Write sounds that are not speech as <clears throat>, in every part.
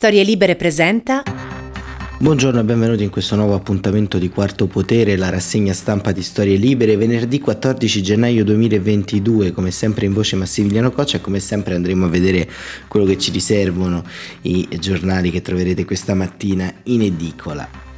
Storie Libere presenta. Buongiorno e benvenuti in questo nuovo appuntamento di Quarto Potere, la rassegna stampa di Storie Libere, venerdì 14 gennaio 2022, come sempre in voce Massimiliano Coccia e come sempre andremo a vedere quello che ci riservano i giornali che troverete questa mattina in edicola.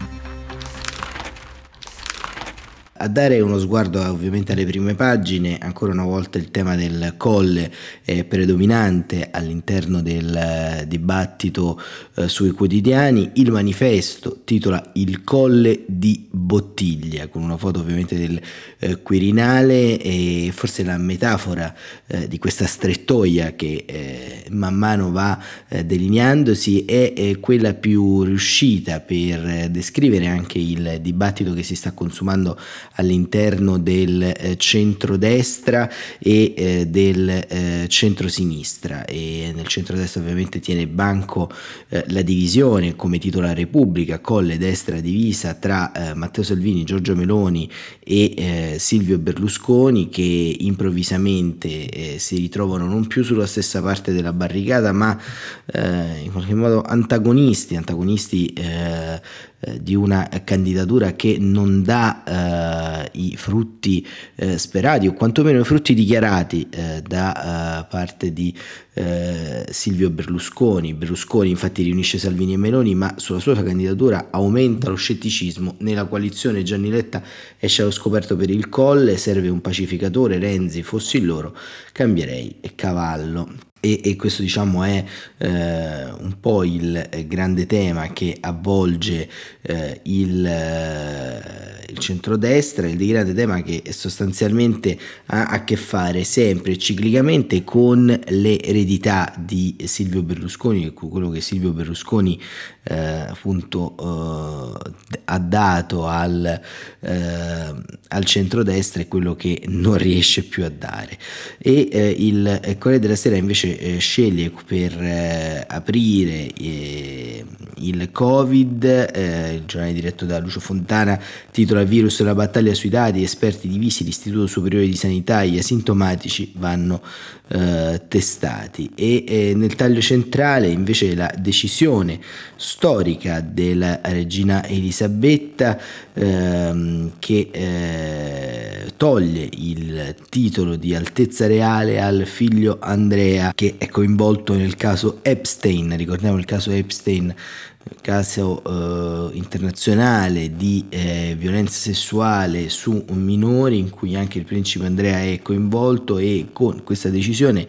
A dare uno sguardo ovviamente alle prime pagine, ancora una volta il tema del colle è predominante all'interno del eh, dibattito eh, sui quotidiani. Il manifesto titola Il colle di bottiglia, con una foto ovviamente del eh, Quirinale e forse la metafora eh, di questa strettoia che eh, man mano va eh, delineandosi è, è, quella più riuscita per descrivere anche il dibattito che si sta consumando all'interno del eh, centrodestra e eh, del eh, centrosinistra. E nel centrodestra ovviamente tiene banco eh, la divisione come titola Repubblica, colle destra divisa tra eh, Matteo Salvini, Giorgio Meloni e eh, Silvio Berlusconi che improvvisamente si ritrovano non più sulla stessa parte della barricata ma in qualche modo antagonisti, antagonisti eh, di una candidatura che non dà eh, i frutti eh, sperati o quantomeno i frutti dichiarati eh, da eh, parte di eh, Silvio Berlusconi. Berlusconi infatti riunisce Salvini e Meloni ma sulla sua candidatura aumenta lo scetticismo. Nella coalizione Gianni Letta esce allo scoperto per il colle, serve un pacificatore, Renzi fossi loro, cambierei cavallo. E, e, questo diciamo è eh, un po' il grande tema che avvolge eh, il, eh, il centrodestra, il grande tema che sostanzialmente ha a che fare sempre ciclicamente con le eredità di Silvio Berlusconi, quello che Silvio Berlusconi eh, appunto eh, ha dato al, eh, al centrodestra e quello che non riesce più a dare. E il Corriere della Sera invece eh, sceglie per eh, aprire eh, il Covid, eh, il giornale diretto da Lucio Fontana titola Virus la battaglia sui dati, esperti divisi, l'Istituto Superiore di Sanità, gli asintomatici vanno eh, testati e eh, nel taglio centrale invece la decisione storica della regina Elisabetta ehm, che toglie il titolo di altezza reale al figlio Andrea che è coinvolto nel caso Epstein, ricordiamo il caso Epstein caso eh, internazionale di eh, violenza sessuale su minori in cui anche il principe Andrea è coinvolto e con questa decisione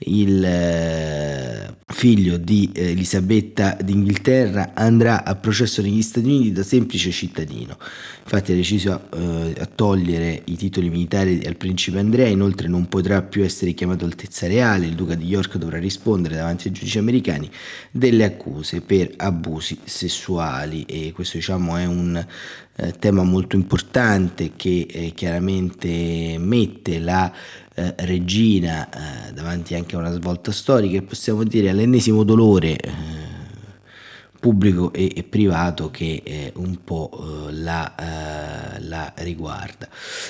il eh, figlio di eh, Elisabetta d'Inghilterra andrà a processo negli Stati Uniti da semplice cittadino. Infatti ha deciso a, eh, a togliere i titoli militari al principe Andrea, inoltre non potrà più essere chiamato Altezza Reale, il duca di York dovrà rispondere davanti ai giudici americani delle accuse per abusi sessuali e questo diciamo è un eh, tema molto importante che eh, chiaramente mette la eh, regina eh, davanti anche a una svolta storica e possiamo dire all'ennesimo dolore eh, pubblico e, e, privato che eh, un po' eh, la, eh, la, riguarda.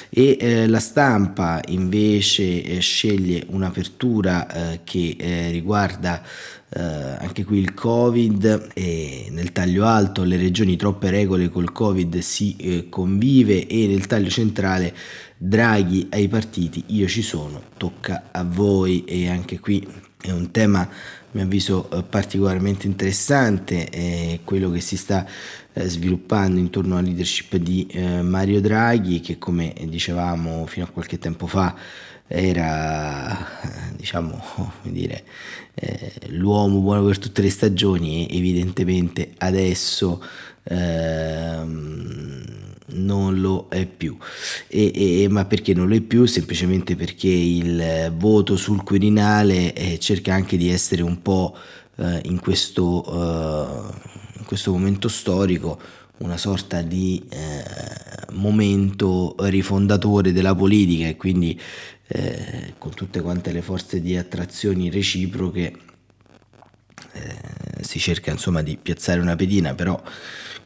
E eh, la stampa invece sceglie un'apertura che riguarda eh, anche qui il Covid e nel taglio alto le regioni troppe regole col Covid si eh, convive e nel taglio centrale Draghi ai partiti io ci sono, tocca a voi. E anche qui è un tema a mio avviso eh, particolarmente interessante, è quello che si sta eh, sviluppando intorno alla leadership di eh, Mario Draghi che come dicevamo fino a qualche tempo fa era <laughs> diciamo come dire eh, l'uomo buono per tutte le stagioni evidentemente adesso ehm, non lo è più. E, e, ma perché non lo è più? Semplicemente perché il voto sul Quirinale eh, cerca anche di essere un po' eh, in questo eh, in questo momento storico una sorta di eh, momento rifondatore della politica e quindi eh, con tutte quante le forze di attrazioni reciproche eh, si cerca insomma di piazzare una pedina però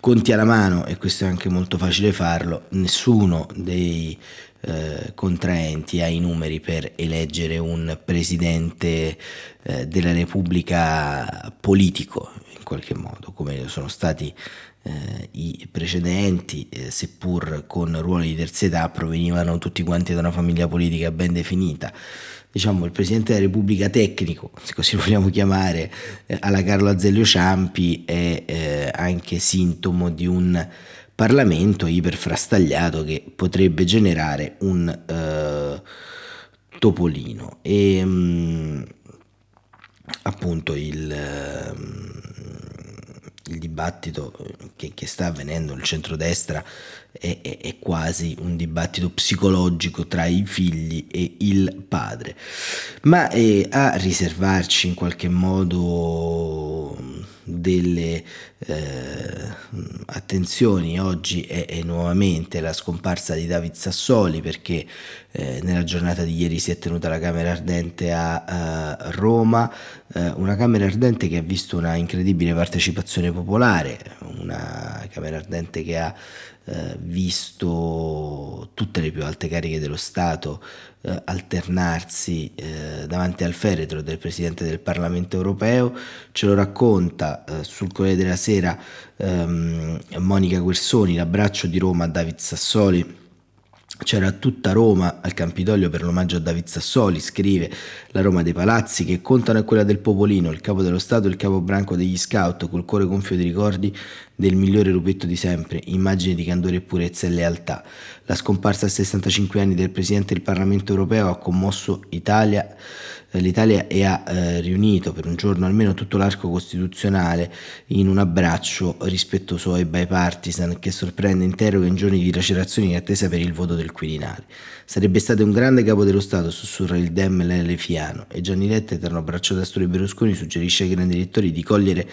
conti alla mano e questo è anche molto facile farlo nessuno dei eh, contraenti ha i numeri per eleggere un presidente eh, della Repubblica politico qualche modo, come sono stati eh, i precedenti, eh, seppur con ruoli di terzietà, provenivano tutti quanti da una famiglia politica ben definita. Diciamo, il Presidente della Repubblica tecnico, se così lo vogliamo chiamare, eh, alla Carlo Azeglio Ciampi, è eh, anche sintomo di un Parlamento iperfrastagliato che potrebbe generare un eh, topolino. E, mh, mm, appunto il, ehm, il dibattito che, che, sta avvenendo nel centrodestra è, è, è, quasi un dibattito psicologico tra i figli e il padre, ma eh, a riservarci in qualche modo delle eh, attenzioni oggi è, è, nuovamente la scomparsa di David Sassoli perché eh, nella giornata di ieri si è tenuta la Camera Ardente a, a Roma, eh, una Camera Ardente che ha visto una incredibile partecipazione popolare, una Camera Ardente che ha eh, visto tutte le più alte cariche dello Stato eh, alternarsi eh, davanti al feretro del Presidente del Parlamento europeo, ce lo racconta eh, sul Corriere della Sera ehm, Monica Guersoni, l'abbraccio di Roma a David Sassoli c'era tutta Roma al Campidoglio per l'omaggio a David Sassoli, scrive la Roma dei Palazzi, che contano è quella del Popolino, il capo dello Stato, il capo branco degli scout, col cuore gonfio di ricordi del migliore rubetto di sempre, immagine di candore purezza e lealtà. La scomparsa a 65 anni del Presidente del Parlamento europeo ha commosso Italia l'Italia e ha eh, riunito per un giorno almeno tutto l'arco costituzionale in un abbraccio rispettoso ai bipartisan che sorprende interroga in giorni di lacerazioni in attesa per il voto del Quirinale. Sarebbe stato un grande capo dello Stato, sussurra il Dem Lelefiano e Gianni Letta, eterno abbraccio da Storia Berlusconi, suggerisce ai grandi elettori di cogliere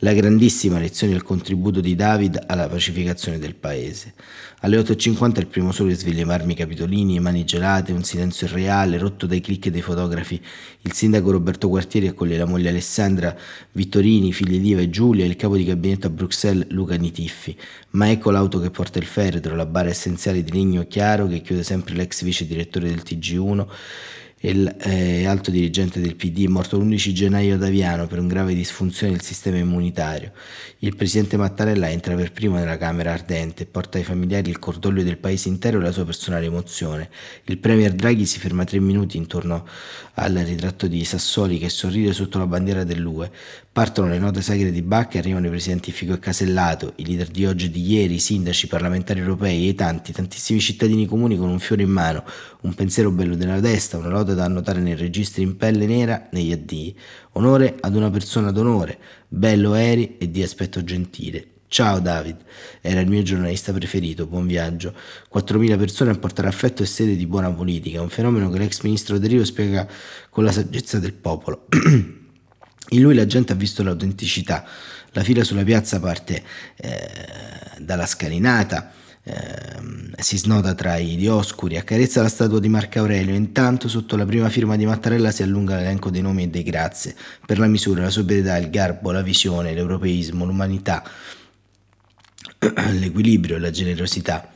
la grandissima lezione e il contributo di David alla pacificazione del paese. Alle 8.50 il primo sole sveglia i marmi capitolini, mani gelate, un silenzio irreale, rotto dai click dei fotografi. Il sindaco Roberto Quartieri accoglie la moglie Alessandra Vittorini, figli Liva e Giulia e il capo di gabinetto a Bruxelles Luca Nitiffi. Ma ecco l'auto che porta il feretro, la bara essenziale di legno chiaro che chiude sempre l'ex vice direttore del TG1 il eh, alto dirigente del PD, morto l'11 gennaio ad Aviano per un grave disfunzione del sistema immunitario. Il presidente Mattarella entra per primo nella Camera ardente e porta ai familiari il cordoglio del paese intero e la sua personale emozione. Il premier Draghi si ferma tre minuti intorno al ritratto di Sassoli che sorride sotto la bandiera dell'UE. Partono le note sagre di Bach e arrivano i presidenti Fico e Casellato, i leader di oggi e di ieri, i sindaci, i parlamentari europei e i tanti, tantissimi cittadini comuni con un fiore in mano, un pensiero bello nella testa, una lode da annotare nei registri in pelle nera negli addii. Onore ad una persona d'onore, bello eri e di aspetto gentile. Ciao David, era il mio giornalista preferito, buon viaggio. 4.000 persone a portare affetto e sede di buona politica, un fenomeno che l'ex ministro De Rio spiega con la saggezza del popolo. <clears throat> In lui la gente ha visto l'autenticità. La fila sulla piazza parte eh, dalla scalinata, eh, si snoda tra i dioscuri, accarezza la statua di Marco Aurelio. Intanto, sotto la prima firma di Mattarella, si allunga l'elenco dei nomi e dei grazie per la misura, la sobrietà, il garbo, la visione, l'europeismo, l'umanità, <clears throat> l'equilibrio e la generosità.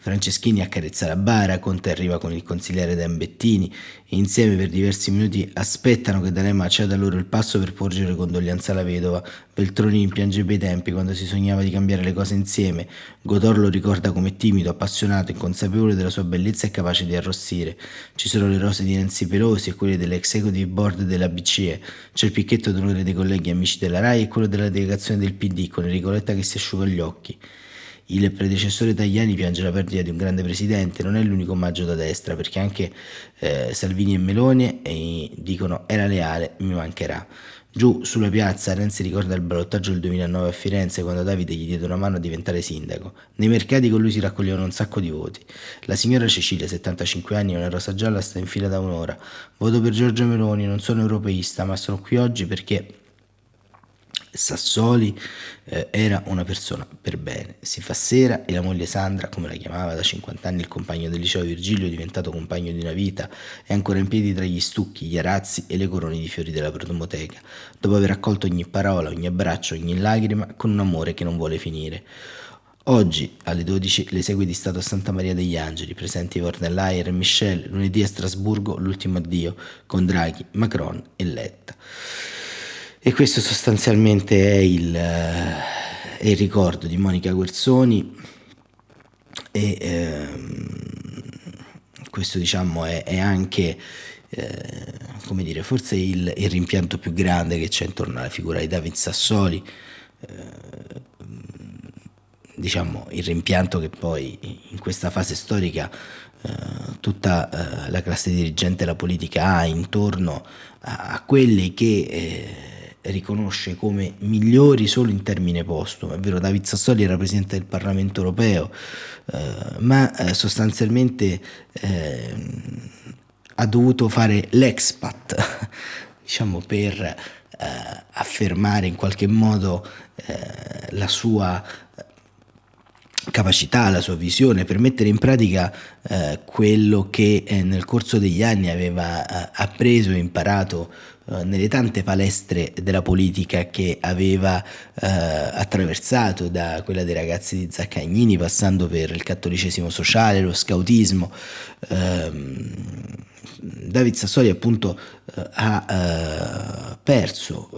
Franceschini accarezza la bara, Conte arriva con il consigliere Dembettini e insieme per diversi minuti aspettano che D'Alema ceda loro il passo per porgere condoglianza alla vedova. Beltroni piange bei tempi quando si sognava di cambiare le cose insieme. Godor lo ricorda come timido, appassionato, inconsapevole della sua bellezza e capace di arrossire. Ci sono le rose di Nancy Pelosi e quelle dell'executive board della BCE. C'è il picchetto d'onore dei colleghi amici della RAI e quello della delegazione del PD con Enrico Letta che si asciuga gli occhi. Il predecessore Tajani piange la perdita di un grande presidente, non è l'unico omaggio da destra, perché anche eh, Salvini e Meloni eh, dicono era leale, mi mancherà. Giù sulla piazza Renzi ricorda il ballottaggio del 2009 a Firenze quando Davide gli diede una mano a diventare sindaco. Nei mercati con lui si raccoglievano un sacco di voti. La signora Cecilia, 75 anni, una rosa gialla, sta in fila da un'ora. Voto per Giorgio Meloni, non sono europeista, ma sono qui oggi perché Sassoli eh, era una persona per bene. Si fa sera e la moglie Sandra, come la chiamava da 50 anni il compagno del liceo Virgilio, diventato compagno di una vita, è ancora in piedi tra gli stucchi, gli arazzi e le corone di fiori della protomoteca, dopo aver accolto ogni parola, ogni abbraccio, ogni lacrima con un amore che non vuole finire. Oggi alle 12 le segue di Stato a Santa Maria degli Angeli, presenti Vornellayer e Michel, lunedì a Strasburgo l'ultimo addio con Draghi, Macron e Letta. E questo sostanzialmente è il, è il ricordo di Monica Guerzoni e ehm, questo diciamo è, è anche eh, come dire, forse il, il, rimpianto più grande che c'è intorno alla figura di David Sassoli, eh, diciamo il rimpianto che poi in questa fase storica eh, tutta eh, la classe dirigente e la politica ha intorno a, a quelle che eh, riconosce come migliori solo in termine postumo. È vero, David Sassoli era presidente del Parlamento europeo, eh, ma eh, sostanzialmente eh, ha dovuto fare l'expat, <laughs> diciamo, per eh, affermare in qualche modo eh, la sua capacità, la sua visione, per mettere in pratica eh, quello che eh, nel corso degli anni aveva eh, appreso e imparato eh, nelle tante palestre della politica che aveva eh, attraversato, da quella dei ragazzi di Zaccagnini, passando per il cattolicesimo sociale, lo scautismo. Ehm, David Sassoli appunto eh, ha perso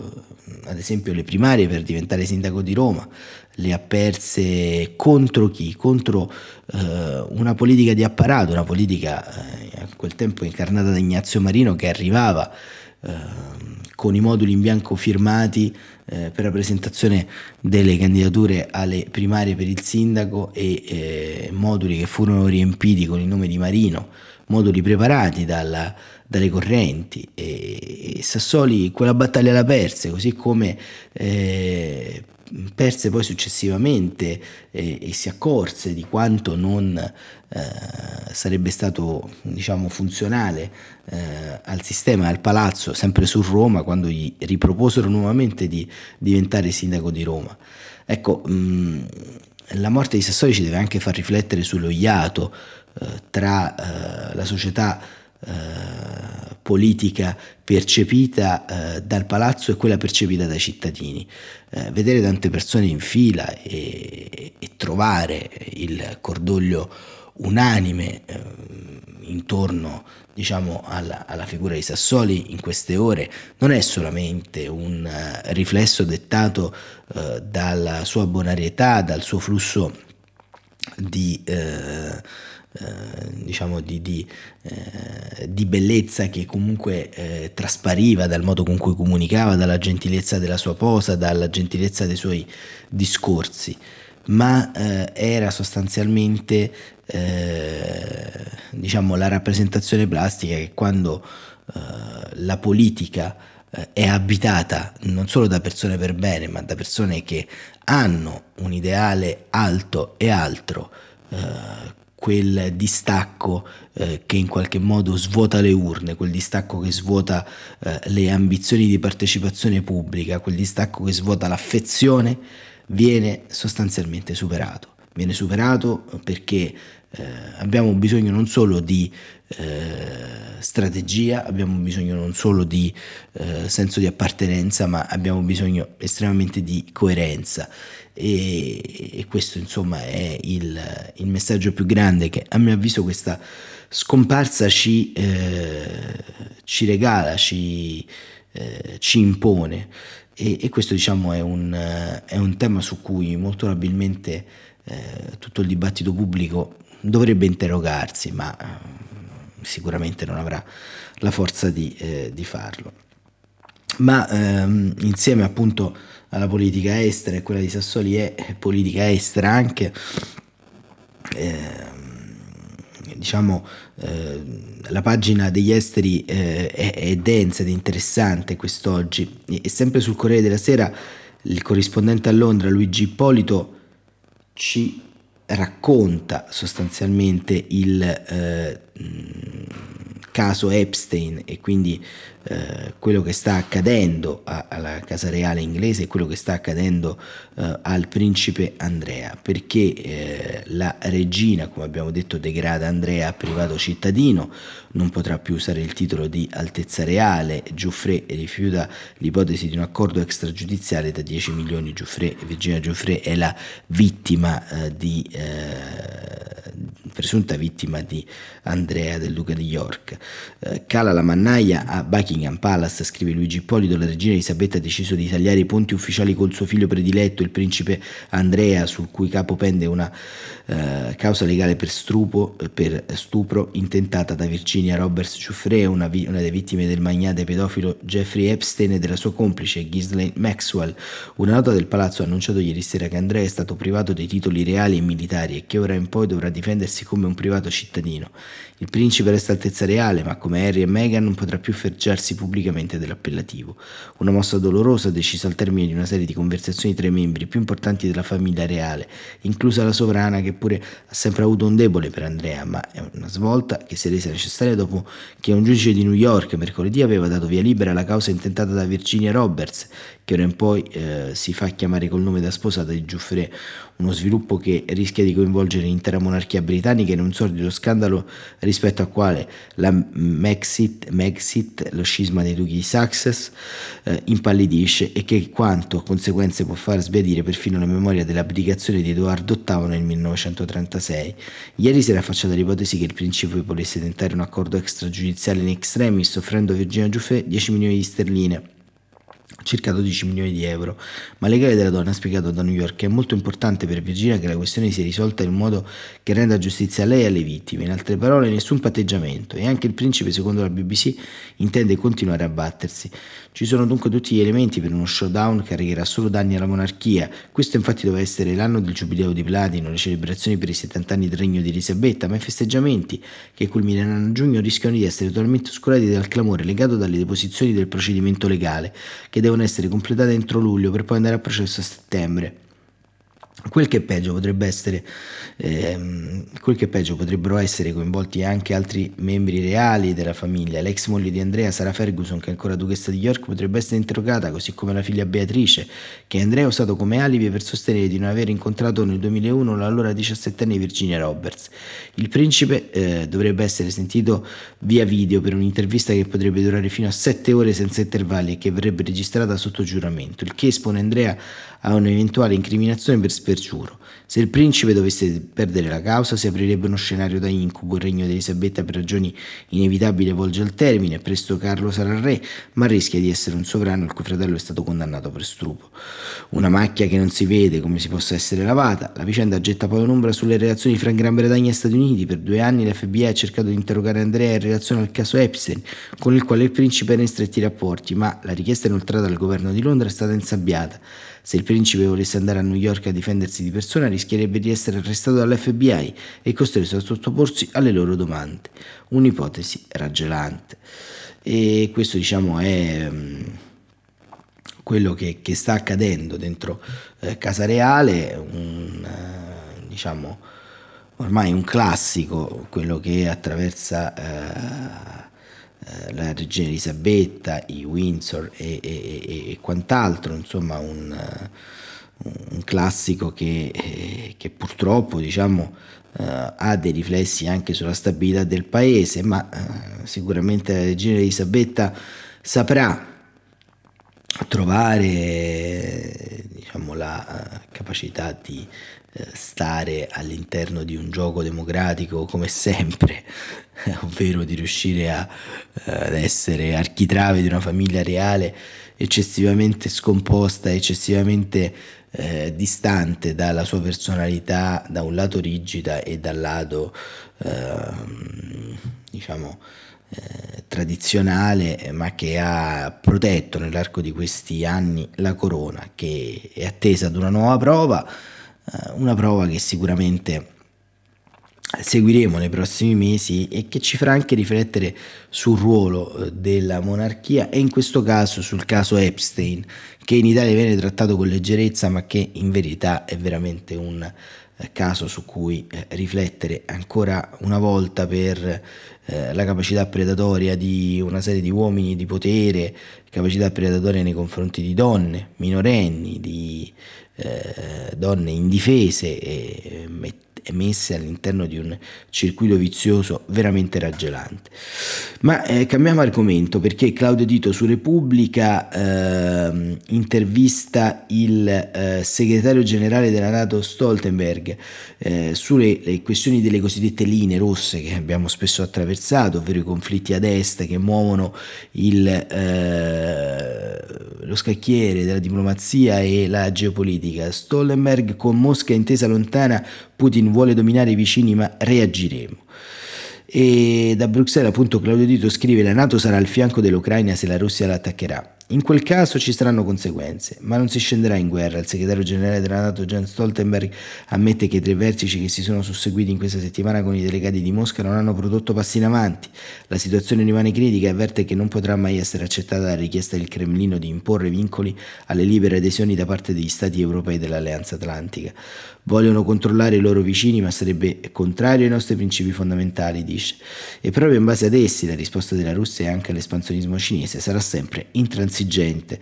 ad esempio le primarie per diventare sindaco di Roma, le ha perse contro chi? Contro eh, una politica di apparato, una politica eh, a quel tempo incarnata da Ignazio Marino che arrivava eh, con i moduli in bianco firmati eh, per la presentazione delle candidature alle primarie per il sindaco e eh, moduli che furono riempiti con il nome di Marino, moduli preparati dalla, dalle correnti. E, e Sassoli quella battaglia la perse, così come eh, perse poi successivamente eh, e si accorse di quanto non eh, sarebbe stato diciamo funzionale eh, al sistema, al palazzo, sempre su Roma, quando gli riproposero nuovamente di diventare sindaco di Roma. Ecco, mh, la morte di Sassoli ci deve anche far riflettere sullo iato eh, tra eh, la società eh, politica percepita dal palazzo e quella percepita dai cittadini. Vedere tante persone in fila e, e trovare il cordoglio unanime eh, intorno diciamo, alla, alla, figura di Sassoli in queste ore non è solamente un uh, riflesso dettato uh, dalla sua bonarietà, dal suo flusso di uh, eh, diciamo di, di, eh, di, bellezza che comunque eh, traspariva dal modo con cui comunicava, dalla gentilezza della sua posa, dalla gentilezza dei suoi discorsi, ma eh, era sostanzialmente eh, diciamo la rappresentazione plastica che quando la politica è abitata non solo da persone per bene, ma da persone che hanno un ideale alto e altro, eh, quel distacco eh, che in qualche modo svuota le urne, quel distacco che svuota eh, le ambizioni di partecipazione pubblica, quel distacco che svuota l'affezione, viene sostanzialmente superato. Viene superato perché eh, abbiamo bisogno non solo di eh, strategia, abbiamo bisogno non solo di eh, senso di appartenenza, ma abbiamo bisogno estremamente di coerenza e, e questo insomma è il, il, messaggio più grande che a mio avviso questa scomparsa ci, eh, ci regala, ci, eh, ci impone e, e, questo diciamo è un, è un, tema su cui molto probabilmente eh, tutto il dibattito pubblico dovrebbe interrogarsi ma eh, sicuramente non avrà la forza di, eh, di farlo ma ehm, insieme appunto alla politica estera e quella di Sassoli è politica estera anche. Diciamo eh, la pagina degli esteri eh, è, è, densa ed interessante quest'oggi. E sempre sul Corriere della Sera il corrispondente a Londra Luigi Ippolito ci racconta sostanzialmente il eh, caso Epstein e quindi eh, quello che sta accadendo a, alla Casa Reale inglese e quello che sta accadendo eh, al principe Andrea, perché eh, la regina, come abbiamo detto, degrada Andrea a privato cittadino, non potrà più usare il titolo di Altezza Reale, Giuffre rifiuta l'ipotesi di un accordo extragiudiziale da 10 milioni, Giuffre, Virginia Giuffre è la vittima eh, di, eh, presunta vittima di Andrea del Duca di York. Eh, cala la mannaia a Buckingham Palace, scrive Luigi Ippolito, la regina Elisabetta ha deciso di tagliare i ponti ufficiali col suo figlio prediletto, il principe Andrea, sul cui capo pende una eh, causa legale per, strupo, per, stupro intentata da Virginia Roberts Giuffre, una, vi, una delle vittime del magnate pedofilo Jeffrey Epstein e della sua complice Ghislaine Maxwell. Una nota del palazzo ha annunciato ieri sera che Andrea è stato privato dei titoli reali e militari e che ora in poi dovrà difendersi come un privato cittadino. Il principe resta altezza reale, ma come Harry e Meghan non potrà più fergiarsi pubblicamente dell'appellativo. Una mossa dolorosa decisa al termine di una serie di conversazioni tra i membri più importanti della famiglia reale, inclusa la sovrana che pure ha sempre avuto un debole per Andrea, ma è una svolta che si è resa necessaria dopo che un giudice di New York mercoledì aveva dato via libera alla causa intentata da Virginia Roberts, che ora in poi eh, si fa chiamare col nome da sposata di Giuffre, uno sviluppo che rischia di coinvolgere l'intera monarchia britannica in un sordido scandalo rispetto al quale la Maxit, Maxit lo scisma dei duchi di Sussex, eh, impallidisce e che quanto conseguenze può far sbiadire perfino la memoria dell'abdicazione di Edoardo VIII nel 1936. Ieri si era affacciata l'ipotesi che il principe volesse tentare un accordo extragiudiziale in extremis offrendo a Virginia Giuffre 10 milioni di sterline circa 12 milioni di euro, ma il legale della donna ha spiegato da New York che è molto importante per Virginia che la questione sia risolta in un modo che renda giustizia a lei e alle vittime, in altre parole nessun patteggiamento. E anche il principe secondo la BBC intende continuare a battersi. Ci sono dunque tutti gli elementi per uno showdown che arrecherà solo danni alla monarchia, questo infatti doveva essere l'anno del giubileo di Platino, le celebrazioni per i 70 anni del regno di Elisabetta, ma i festeggiamenti che culmineranno a giugno rischiano di essere totalmente oscurati dal clamore legato dalle deposizioni del procedimento legale che devono essere completate entro luglio per poi andare a processo a settembre. Quel che, peggio potrebbe essere, ehm, quel che peggio potrebbero essere coinvolti anche altri membri reali della famiglia. L'ex moglie di Andrea, Sara Ferguson, che è ancora duchessa di York, potrebbe essere interrogata, così come la figlia Beatrice, che Andrea ha usato come alibi per sostenere di non aver incontrato nel 2001 l'allora 17enne Virginia Roberts. Il principe eh, dovrebbe essere sentito via video per un'intervista che potrebbe durare fino a 7 ore senza intervalli e che verrebbe registrata sotto giuramento, il che espone Andrea a un'eventuale incriminazione per spergiuro. Se il principe dovesse perdere la causa, si aprirebbe uno scenario da incubo. Il regno di Elisabetta, per ragioni inevitabili, volge al termine. Presto Carlo sarà re, ma rischia di essere un sovrano il cui fratello è stato condannato per stupro. Una macchia che non si vede come si possa essere lavata. La vicenda getta poi un'ombra sulle relazioni fra Gran Bretagna e Stati Uniti. Per due anni l'FBI ha cercato di interrogare Andrea in relazione al caso Epstein, con il quale il principe era in stretti rapporti, ma la richiesta inoltrata dal governo di Londra è stata insabbiata. Se il principe volesse andare a New York a difendersi di persona rischierebbe di essere arrestato dall'FBI e costretto a sottoporsi alle loro domande. Un'ipotesi raggelante. E questo diciamo è um, quello che, che, sta accadendo dentro eh, Casa Reale, un, uh, diciamo ormai un classico, quello che attraversa... Uh, eh, la regina Elisabetta, i Windsor e, e, e quant'altro, insomma un, un classico che, eh, che purtroppo diciamo, uh, ha dei riflessi anche sulla stabilità del paese, ma uh, sicuramente la regina Elisabetta saprà trovare diciamo, la capacità di stare all'interno di un gioco democratico come sempre, <laughs> ovvero di riuscire a, ad essere architrave di una famiglia reale eccessivamente scomposta, eccessivamente eh, distante dalla sua personalità, da un lato rigida e dal lato eh, diciamo eh, tradizionale, ma che ha protetto nell'arco di questi anni la corona, che è attesa ad una nuova prova. eh, una prova che sicuramente seguiremo nei prossimi mesi e che ci farà anche riflettere sul ruolo eh, della monarchia e in questo caso sul caso Epstein che in Italia viene trattato con leggerezza ma che in verità è veramente un eh, caso su cui riflettere ancora una volta per la capacità predatoria di una serie di uomini di potere, capacità predatoria nei confronti di donne, minorenni, di eh, donne indifese e, emesse all'interno di un circuito vizioso veramente raggelante. Ma eh, cambiamo argomento perché Claudio Dito su Repubblica eh, intervista il eh, segretario generale della Nato Stoltenberg eh, sulle questioni delle cosiddette linee rosse che abbiamo spesso attraversato, ovvero i conflitti ad est che muovono il, eh, lo scacchiere della diplomazia e la geopolitica. Stoltenberg con Mosca intesa lontana, Putin vuole dominare i vicini ma reagiremo. E da Bruxelles appunto Claudio Dito scrive la Nato sarà al fianco dell'Ucraina se la Russia la attaccherà. In quel caso ci saranno conseguenze, ma non si scenderà in guerra. Il segretario generale della Nato Jens Stoltenberg ammette che i tre vertici che si sono susseguiti in questa settimana con i delegati di Mosca non hanno prodotto passi in avanti. La situazione rimane critica e avverte che non potrà mai essere accettata la richiesta del Cremlino di imporre vincoli alle libere adesioni da parte degli stati europei dell'Alleanza Atlantica. Vogliono controllare i loro vicini, ma sarebbe contrario ai nostri principi fondamentali, dice. E proprio in base ad essi la risposta della Russia e anche all'espansionismo cinese sarà sempre intransigente.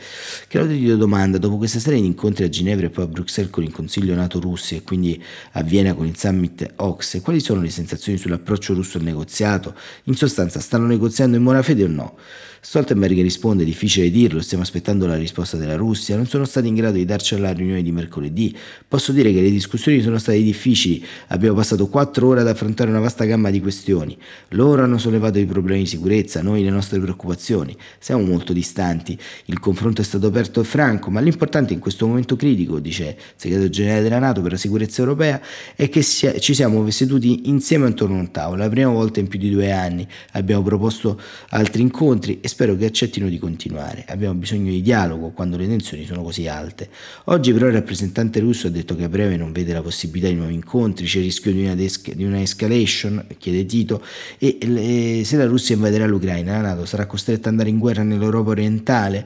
Claudio Dito domanda, dopo questa serie di incontri a Ginevra e poi a Bruxelles con il Consiglio NATO-Russia e quindi a Vienna con il summit OXE, quali sono le sensazioni sull'approccio russo al negoziato? In sostanza, stanno negoziando in buona fede o no? Stoltenberg risponde, difficile dirlo, stiamo aspettando la risposta della Russia, non sono stati in grado di darci alla riunione di mercoledì. Posso dire che le discussioni sono state difficili, abbiamo passato quattro ore ad affrontare una vasta gamma di questioni. Loro hanno sollevato i problemi di sicurezza, noi le nostre preoccupazioni. Siamo molto distanti, il confronto è stato aperto e franco, ma l'importante in questo momento critico, dice il segretario generale della Nato per la sicurezza europea, è che ci siamo seduti insieme attorno a un tavolo, la prima volta in più di due anni. Abbiamo proposto altri incontri e spero che accettino di continuare. Abbiamo bisogno di dialogo quando le tensioni sono così alte. Oggi però il rappresentante russo ha detto che a breve non vede la possibilità di nuovi incontri, c'è il rischio di una, des- di una escalation, chiede Tito, e le- se la Russia invaderà l'Ucraina, la Nato sarà costretta ad andare in guerra nell'Europa orientale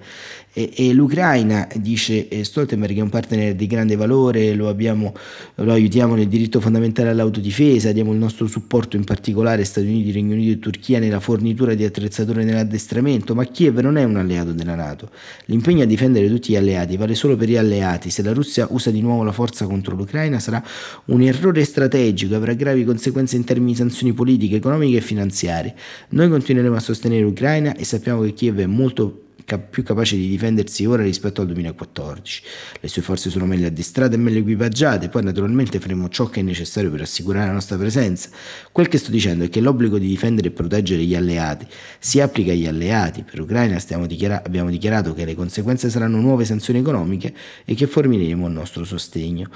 e, e l'Ucraina, dice Stoltenberg, è un partner di grande valore, lo, abbiamo, lo aiutiamo nel diritto fondamentale all'autodifesa, diamo il nostro supporto in particolare Stati Uniti, Regno Unito e Turchia nella fornitura di attrezzature nell'addestramento, ma Kiev non è un alleato della Nato. L'impegno a difendere tutti gli alleati vale solo per gli alleati. Se la Russia usa di nuovo la forza contro l'Ucraina sarà un errore strategico, avrà gravi conseguenze in termini di sanzioni politiche, economiche e finanziarie. Noi continueremo a sostenere l'Ucraina e sappiamo che Kiev è molto più capace di difendersi ora rispetto al 2014. Le sue forze sono meglio addestrate e meglio equipaggiate, poi naturalmente faremo ciò che è necessario per assicurare la nostra presenza. Quel che sto dicendo è che l'obbligo di difendere e proteggere gli alleati si applica agli alleati. Per l'Ucraina dichiara- abbiamo dichiarato che le conseguenze saranno nuove sanzioni economiche e che forniremo il nostro sostegno.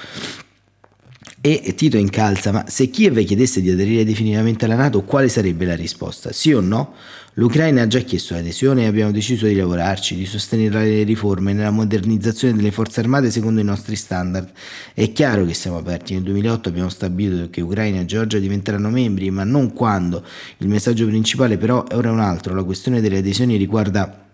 E Tito incalza, ma se Kiev chiedesse di aderire definitivamente alla Nato, quale sarebbe la risposta? Sì o no? L'Ucraina ha già chiesto l'adesione e abbiamo deciso di lavorarci, di sostenere le riforme nella modernizzazione delle forze armate secondo i nostri standard. È chiaro che siamo aperti. Nel 2008 abbiamo stabilito che Ucraina e Georgia diventeranno membri, ma non quando. Il messaggio principale però è ora un altro. La questione delle adesioni riguarda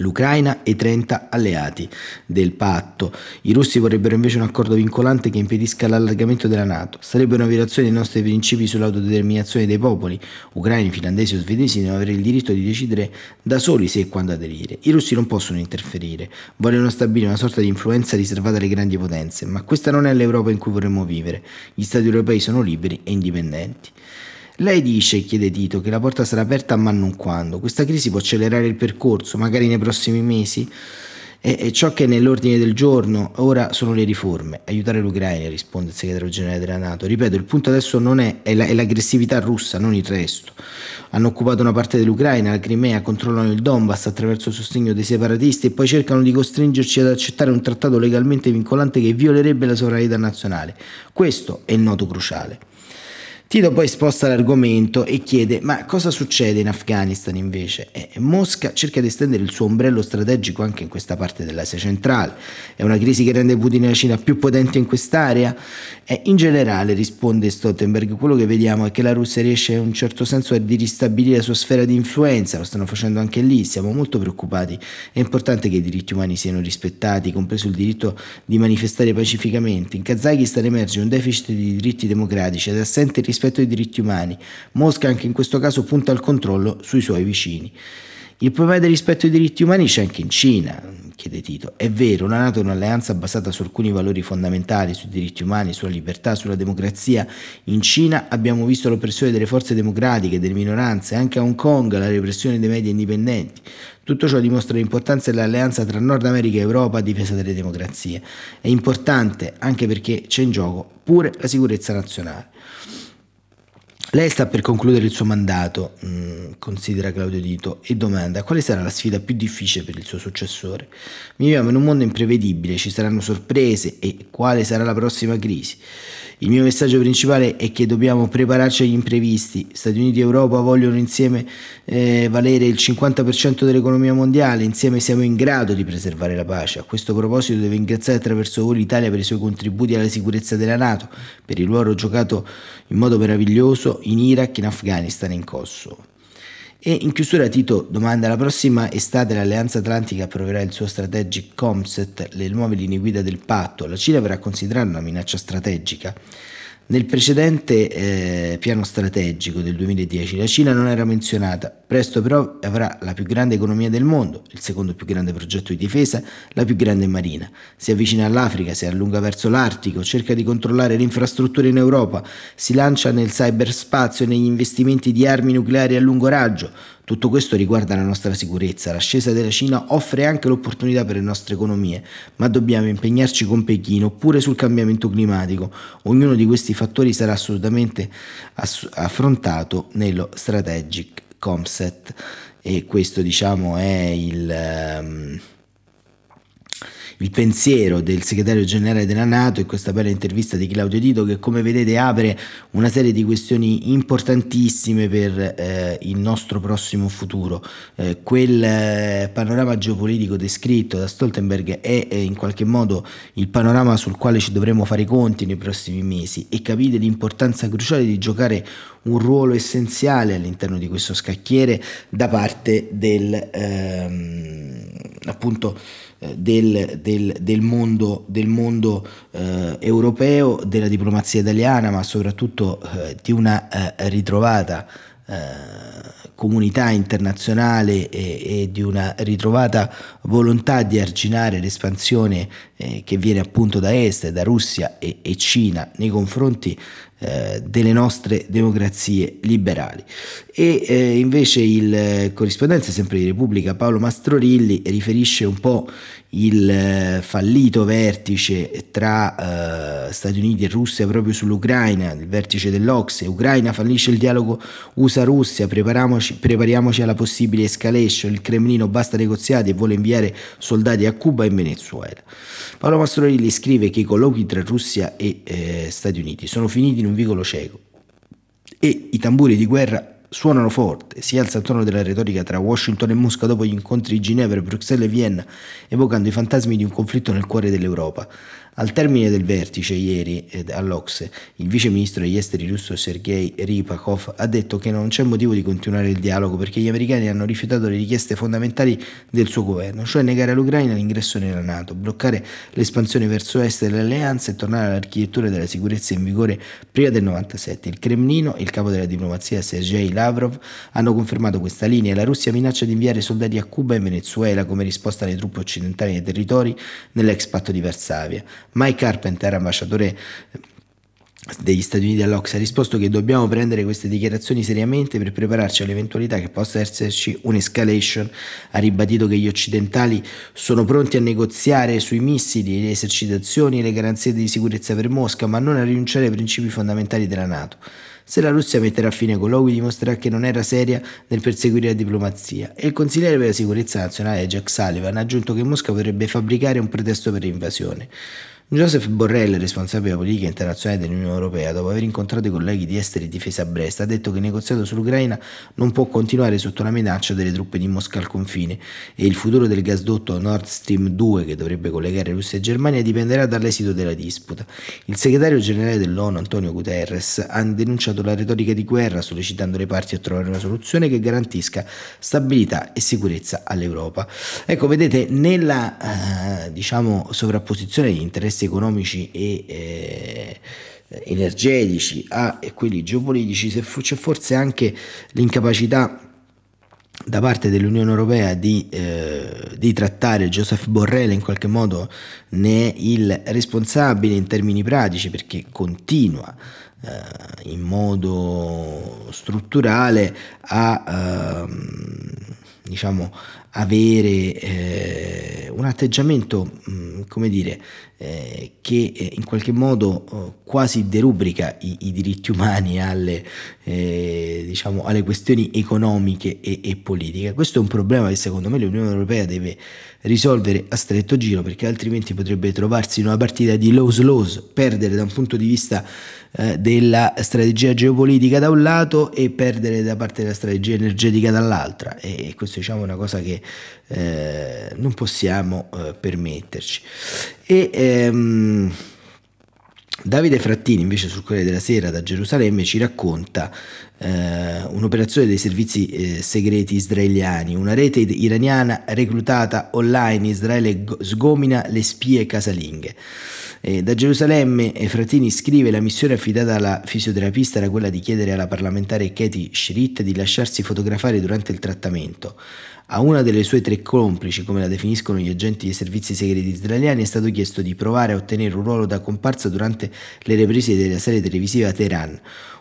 l'Ucraina e i 30 alleati del patto. I russi vorrebbero invece un accordo vincolante che impedisca l'allargamento della Nato. Sarebbe una violazione dei nostri principi sull'autodeterminazione dei popoli. Ucraini, finlandesi o svedesi devono avere il diritto di decidere da soli se e quando aderire. I russi non possono interferire, vogliono stabilire una sorta di influenza riservata alle grandi potenze, ma questa non è l'Europa in cui vorremmo vivere. Gli Stati europei sono liberi e indipendenti. Lei dice, chiede Tito, che la porta sarà aperta ma non quando. Questa crisi può accelerare il percorso, magari nei prossimi mesi. E, e ciò che è nell'ordine del giorno ora sono le riforme. Aiutare l'Ucraina, risponde il segretario generale della Nato. Ripeto, il punto adesso non è, è, la, è l'aggressività russa, non il resto. Hanno occupato una parte dell'Ucraina, la Crimea, controllano il Donbass attraverso il sostegno dei separatisti e poi cercano di costringerci ad accettare un trattato legalmente vincolante che violerebbe la sovranità nazionale. Questo è il noto cruciale. Tito poi sposta l'argomento e chiede ma cosa succede in Afghanistan invece? E Mosca cerca di estendere il suo ombrello strategico anche in questa parte dell'Asia centrale. È una crisi che rende Putin e la Cina più potenti in quest'area? E in generale, risponde Stoltenberg, quello che vediamo è che la Russia riesce in un certo senso a ristabilire la sua sfera di influenza, lo stanno facendo anche lì, siamo molto preoccupati. È importante che i diritti umani siano rispettati, compreso il diritto di manifestare pacificamente. In Kazakistan emerge un deficit di diritti democratici ed assente rispetto rispetto ai diritti umani. Mosca anche in questo caso punta al controllo sui suoi vicini. Il problema del rispetto dei diritti umani c'è anche in Cina, chiede Tito. È vero, la Nato è un'alleanza basata su alcuni valori fondamentali, sui diritti umani, sulla libertà, sulla democrazia. In Cina abbiamo visto l'oppressione delle forze democratiche, delle minoranze, anche a Hong Kong la repressione dei media indipendenti. Tutto ciò dimostra l'importanza dell'alleanza tra Nord America e Europa a difesa delle democrazie. È importante anche perché c'è in gioco pure la sicurezza nazionale. Lei sta per concludere il suo mandato, mm, considera Claudio Dito, e domanda quale sarà la sfida più difficile per il suo successore. Viviamo in un mondo imprevedibile, ci saranno sorprese e quale sarà la prossima crisi. Il mio messaggio principale è che dobbiamo prepararci agli imprevisti. Stati Uniti e Europa vogliono insieme eh, valere il 50% dell'economia mondiale, insieme siamo in grado di preservare la pace. A questo proposito devo ringraziare attraverso voi l'Italia per i suoi contributi alla sicurezza della Nato, per il ruolo giocato in modo meraviglioso in Iraq, in Afghanistan e in Kosovo. E in chiusura Tito domanda, la prossima estate l'Alleanza Atlantica approverà il suo Strategic Concept, le nuove linee guida del patto, la Cina verrà considerata una minaccia strategica. Nel precedente eh, piano strategico del 2010 la Cina non era menzionata, presto però avrà la più grande economia del mondo, il secondo più grande progetto di difesa, la più grande marina. Si avvicina all'Africa, si allunga verso l'Artico, cerca di controllare le infrastrutture in Europa, si lancia nel cyberspazio e negli investimenti di armi nucleari a lungo raggio, tutto questo riguarda la nostra sicurezza. L'ascesa della Cina offre anche l'opportunità per le nostre economie, ma dobbiamo impegnarci con Pechino pure sul cambiamento climatico. Ognuno di questi fattori sarà assolutamente ass- affrontato nello Strategic Comset e questo diciamo è il... Um, il pensiero del segretario generale della Nato in questa bella intervista di Claudio Dito che come vedete apre una serie di questioni importantissime per eh, il nostro prossimo futuro. Eh, quel eh, panorama geopolitico descritto da Stoltenberg è in qualche modo il panorama sul quale ci dovremo fare i conti nei prossimi mesi e capite l'importanza cruciale di giocare un ruolo essenziale all'interno di questo scacchiere da parte del ehm, appunto eh, del, del, del, mondo, del mondo eh, europeo, della diplomazia italiana, ma soprattutto eh, di una eh, ritrovata eh, comunità internazionale e, e, di una ritrovata volontà di arginare l'espansione eh, che viene appunto da est, da Russia e, e Cina nei confronti eh, delle nostre democrazie liberali. E eh, invece il corrispondente sempre di Repubblica Paolo Mastrorilli riferisce un po' il eh, fallito vertice tra uh, Stati Uniti e Russia proprio sull'Ucraina, il vertice dell'Ocse, Ucraina fallisce il dialogo USA-Russia, prepariamoci alla possibile escalation, il Cremlino basta negoziati e vuole inviare soldati a Cuba e Venezuela. Paolo Mastrorilli scrive che i colloqui tra Russia e eh, Stati Uniti sono finiti in un vicolo cieco e i tamburi di guerra suonano forte, si alza il tono della retorica tra Washington e Mosca dopo gli incontri di Ginevra, Bruxelles e Vienna, evocando i fantasmi di un conflitto nel cuore dell'Europa. Al termine del vertice ieri all'Ocse, il vice ministro degli esteri russo Sergei Ripakov ha detto che non c'è motivo di continuare il dialogo perché gli americani hanno rifiutato le richieste fondamentali del suo governo, cioè negare all'Ucraina l'ingresso nella Nato, bloccare l'espansione verso est dell'alleanza e tornare all'architettura della sicurezza in vigore prima del 97. Il Cremlino il capo della diplomazia Sergei Lavrov hanno confermato questa linea la Russia minaccia di inviare soldati a Cuba e Venezuela come risposta alle truppe occidentali nei territori nell'ex patto di Varsavia. Mike Carpenter, ambasciatore degli Stati Uniti all'Ox ha risposto che dobbiamo prendere queste dichiarazioni seriamente per prepararci all'eventualità che possa esserci un'escalation. Ha ribadito che gli occidentali sono pronti a negoziare sui missili, le esercitazioni e le garanzie di sicurezza per Mosca, ma non a rinunciare ai principi fondamentali della Nato. Se la Russia metterà fine con colloqui dimostrerà che non era seria nel perseguire la diplomazia e il consigliere per la sicurezza nazionale Jack Sullivan ha aggiunto che Mosca potrebbe fabbricare un pretesto per l'invasione. Joseph Borrell, responsabile della politica internazionale dell'Unione Europea, dopo aver incontrato i colleghi di esteri e difesa a Brest, ha detto che il negoziato sull'Ucraina non può continuare sotto la minaccia delle truppe di Mosca al confine e il futuro del gasdotto Nord Stream 2, che dovrebbe collegare Russia e Germania, dipenderà dall'esito della disputa. Il segretario generale dell'ONU, Antonio Guterres, ha denunciato la retorica di guerra, sollecitando le parti a trovare una soluzione che garantisca stabilità e sicurezza all'Europa. Ecco, vedete, nella eh, diciamo, sovrapposizione di interessi interessi economici e eh, energetici a quelli geopolitici, c'è forse anche l'incapacità da parte dell'Unione Europea di, eh, di, trattare Joseph Borrell in qualche modo ne è il responsabile in termini pratici perché continua eh, in modo strutturale a ehm, diciamo avere eh, un atteggiamento mh, mm, come dire eh, che eh, in qualche modo eh, quasi derubrica i, i, diritti umani alle, eh, diciamo, alle questioni economiche e, e, politiche. Questo è un problema che secondo me l'Unione Europea deve risolvere a stretto giro perché altrimenti potrebbe trovarsi in una partita di lose-lose, perdere da un punto di vista eh, della strategia geopolitica da un lato e perdere da parte della strategia energetica dall'altra e questo diciamo è una cosa che eh, non possiamo eh, permetterci. E, ehm, Davide Frattini invece sul Corriere della Sera da Gerusalemme ci racconta eh, un'operazione dei servizi eh, segreti israeliani, una rete iraniana reclutata online, Israele sgomina le spie casalinghe. Eh, da Gerusalemme eh, Frattini scrive la missione affidata alla fisioterapista era quella di chiedere alla parlamentare Katie Schritt di lasciarsi fotografare durante il trattamento. A una delle sue tre complici, come la definiscono gli agenti dei servizi segreti israeliani, è stato chiesto di provare a ottenere un ruolo da comparsa durante le riprese della serie televisiva Teheran,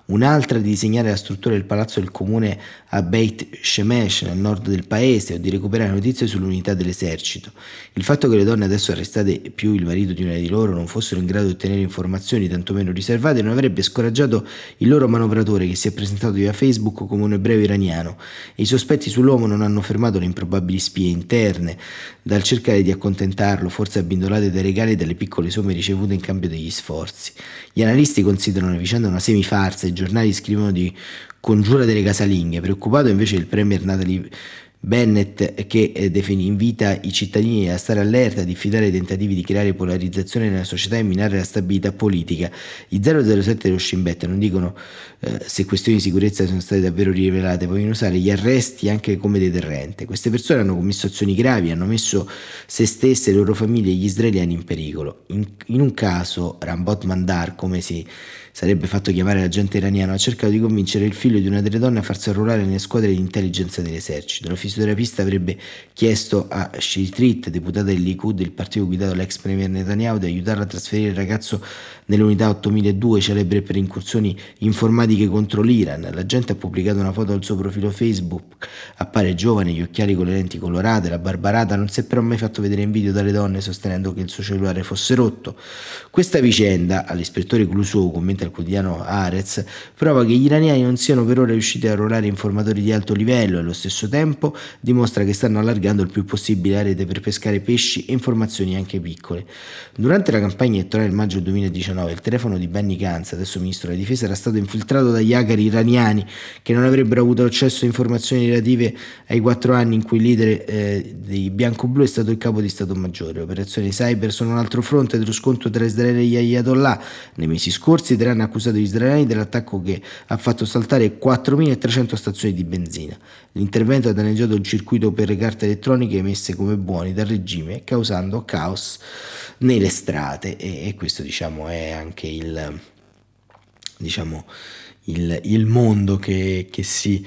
un'altra di disegnare la struttura del palazzo del comune a Beit Shemesh nel nord del paese o di recuperare notizie sull'unità dell'esercito. Il fatto che le donne adesso arrestate più il marito di una di loro non fossero in grado di ottenere informazioni tantomeno riservate non avrebbe scoraggiato il loro manovratore che si è presentato via Facebook come un ebreo iraniano e i sospetti sull'uomo non hanno fermato le improbabili spie interne dal cercare di accontentarlo, forse abbindolate dai regali e dalle piccole somme ricevute in cambio degli sforzi. Gli analisti considerano la vicenda una semifarsa e giornali scrivono di congiura delle casalinghe, preoccupato invece il premier Natalie Bennett che eh, invita i cittadini a stare allerta, a diffidare i tentativi di creare polarizzazione nella società e minare la stabilità politica. I 007 dello Shin Bet non dicono eh, se questioni di sicurezza sono state davvero rivelate, vogliono usare gli arresti anche come deterrente. Queste persone hanno commesso azioni gravi, hanno messo se stesse, le loro famiglie e gli israeliani in pericolo. In, in un caso, Rambot Mandar, come si sarebbe fatto chiamare l'agente iraniano, ha cercato di convincere il figlio di una delle donne a farsi arruolare nelle squadre di intelligence dell'esercito. La fisioterapista avrebbe chiesto a Shitrit, deputata del Likud, il partito guidato dall'ex premier Netanyahu, di aiutarla a trasferire il ragazzo nell'unità 8002, celebre per incursioni informatiche contro l'Iran. L'agente ha pubblicato una foto al suo profilo Facebook. Appare giovane, gli occhiali con le lenti colorate, la barbarata, non si è però mai fatto vedere in video dalle donne sostenendo che il suo cellulare fosse rotto. Questa vicenda, all'ispettore Clouseau, commenta il quotidiano Arez, prova che gli iraniani non siano per ora riusciti a arruolare informatori di alto livello e allo stesso tempo dimostra che stanno allargando il più possibile la rete per pescare pesci e informazioni anche piccole. Durante la campagna elettorale del maggio 2019 il telefono di Benny Gantz, adesso ministro della difesa, era stato infiltrato dagli hacker iraniani che non avrebbero avuto accesso a informazioni relative ai quattro anni in cui il leader eh, dei bianco-blu è stato il capo di Stato Maggiore. Le operazioni cyber sono un altro fronte dello scontro tra Israele e gli Ayatollah. Nei mesi scorsi Teheran ha accusato gli israeliani dell'attacco che ha fatto saltare 4.300 stazioni di benzina. L'intervento ha danneggiato il circuito per le carte elettroniche emesse come buoni dal regime, causando caos nelle strade e, e questo diciamo è anche il, diciamo, il, il mondo che, che si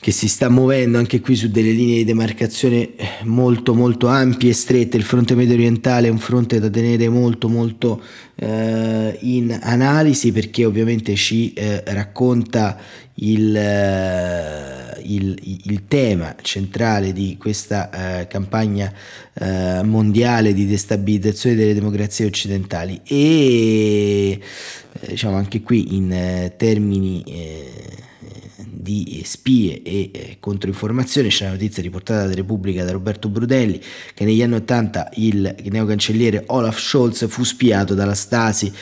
che si sta muovendo anche qui su delle linee di demarcazione molto molto ampie e strette. Il fronte medio orientale è un fronte da tenere molto molto eh, in analisi perché ovviamente ci eh, racconta il, eh, il, il, tema centrale di questa eh, campagna eh, mondiale di destabilizzazione delle democrazie occidentali e eh, diciamo anche qui in termini di spie e eh, controinformazioni. C'è la notizia riportata da Repubblica da Roberto Brudelli che negli anni 80 il neocancelliere Olaf Scholz fu spiato dalla Stasi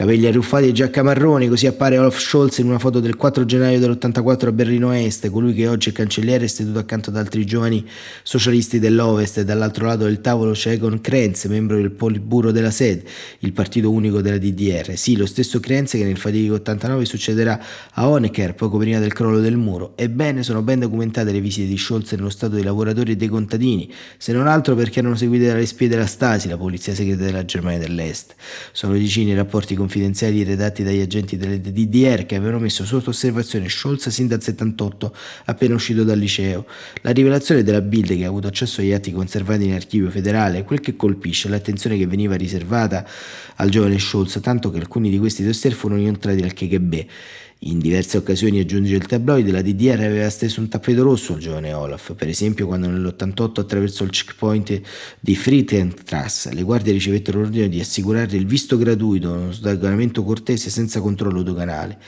capelli arruffati e giacca marrone, così appare Olaf Scholz in una foto del 4 gennaio dell'84 a Berlino Est, colui che oggi è cancelliere seduto accanto ad altri giovani socialisti dell'Ovest e dall'altro lato del tavolo c'è Egon Krenz, membro del Politburo della SED, il partito unico della DDR. Sì, lo stesso Krenz che nel fatidico 89 succederà a Honecker poco prima del crollo del muro. Ebbene, sono ben documentate le visite di Scholz nello stato dei lavoratori e dei contadini, se non altro perché erano seguite dalle spie della Stasi, la polizia segreta della Germania dell'Est. Sono vicini i rapporti con confidenziali redatti dagli agenti delle DDR che avevano messo sotto osservazione Scholz sin dal 78, appena uscito dal liceo. La rivelazione della Bild che ha avuto accesso agli atti conservati in archivio federale, quel che colpisce è l'attenzione che veniva riservata al giovane Scholz, tanto che alcuni di questi dossier furono inoltrati al KGB. In diverse occasioni, aggiunge il tabloid, la DDR aveva steso un tappeto rosso al giovane Olaf, per esempio quando nell'88 attraverso il checkpoint di Friedrichstrasse le guardie ricevettero l'ordine di assicurare il visto gratuito, uno sdoganamento cortese senza controllo doganale.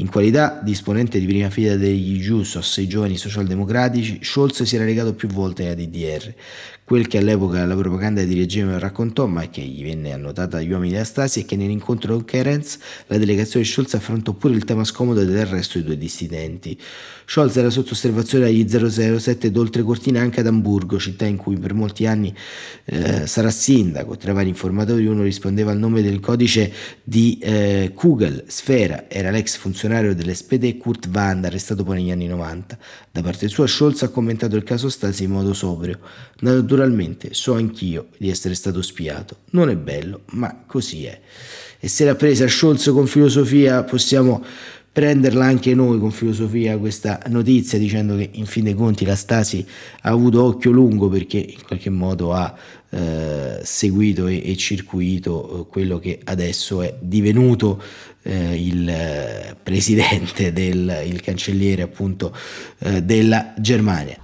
In qualità di esponente di prima fila degli Jusos, i giovani socialdemocratici, Scholz si era legato più volte alla DDR. Quel che all'epoca la propaganda di regime raccontò, ma che gli venne annotata dagli uomini della Stasi, è che nell'incontro con Kerenz la delegazione Scholz affrontò pure il tema scomodo dell'arresto dei due dissidenti. Scholz era sotto osservazione agli 007 d'oltre cortina anche ad Amburgo, città in cui per molti anni eh, sarà sindaco. Tra i vari informatori uno rispondeva al nome del codice di eh, Kugel, Sfera, era l'ex funzionario dell'SPD Kurt Wand, arrestato poi negli anni 90. Da parte sua Scholz ha commentato il caso Stasi in modo sobrio. Naturalmente so anch'io di essere stato spiato. Non è bello, ma così è. E se l'ha presa Scholz con filosofia possiamo prenderla anche noi con filosofia questa notizia dicendo che in fin dei conti la Stasi ha avuto occhio lungo perché in qualche modo ha eh, seguito e, e circuito eh, quello che adesso è divenuto eh, il eh, presidente del il cancelliere appunto eh, della Germania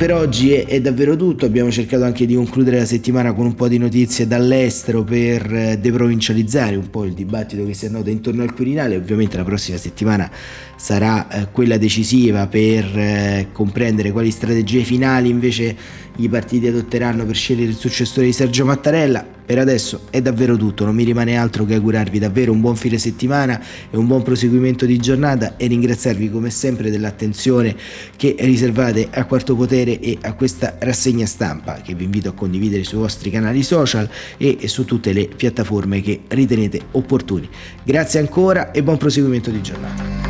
per oggi è, è, davvero tutto, abbiamo cercato anche di concludere la settimana con un po' di notizie dall'estero per eh, deprovincializzare un po' il dibattito che si noto intorno al Quirinale, ovviamente la prossima settimana sarà eh, quella decisiva per eh, comprendere quali strategie finali invece i partiti adotteranno per scegliere il successore di Sergio Mattarella. Per adesso è davvero tutto, non mi rimane altro che augurarvi davvero un buon fine settimana e un buon proseguimento di giornata e ringraziarvi come sempre dell'attenzione che riservate a Quarto Potere e a questa rassegna stampa che vi invito a condividere sui vostri canali social e su tutte le piattaforme che ritenete opportuni. Grazie ancora e buon proseguimento di giornata.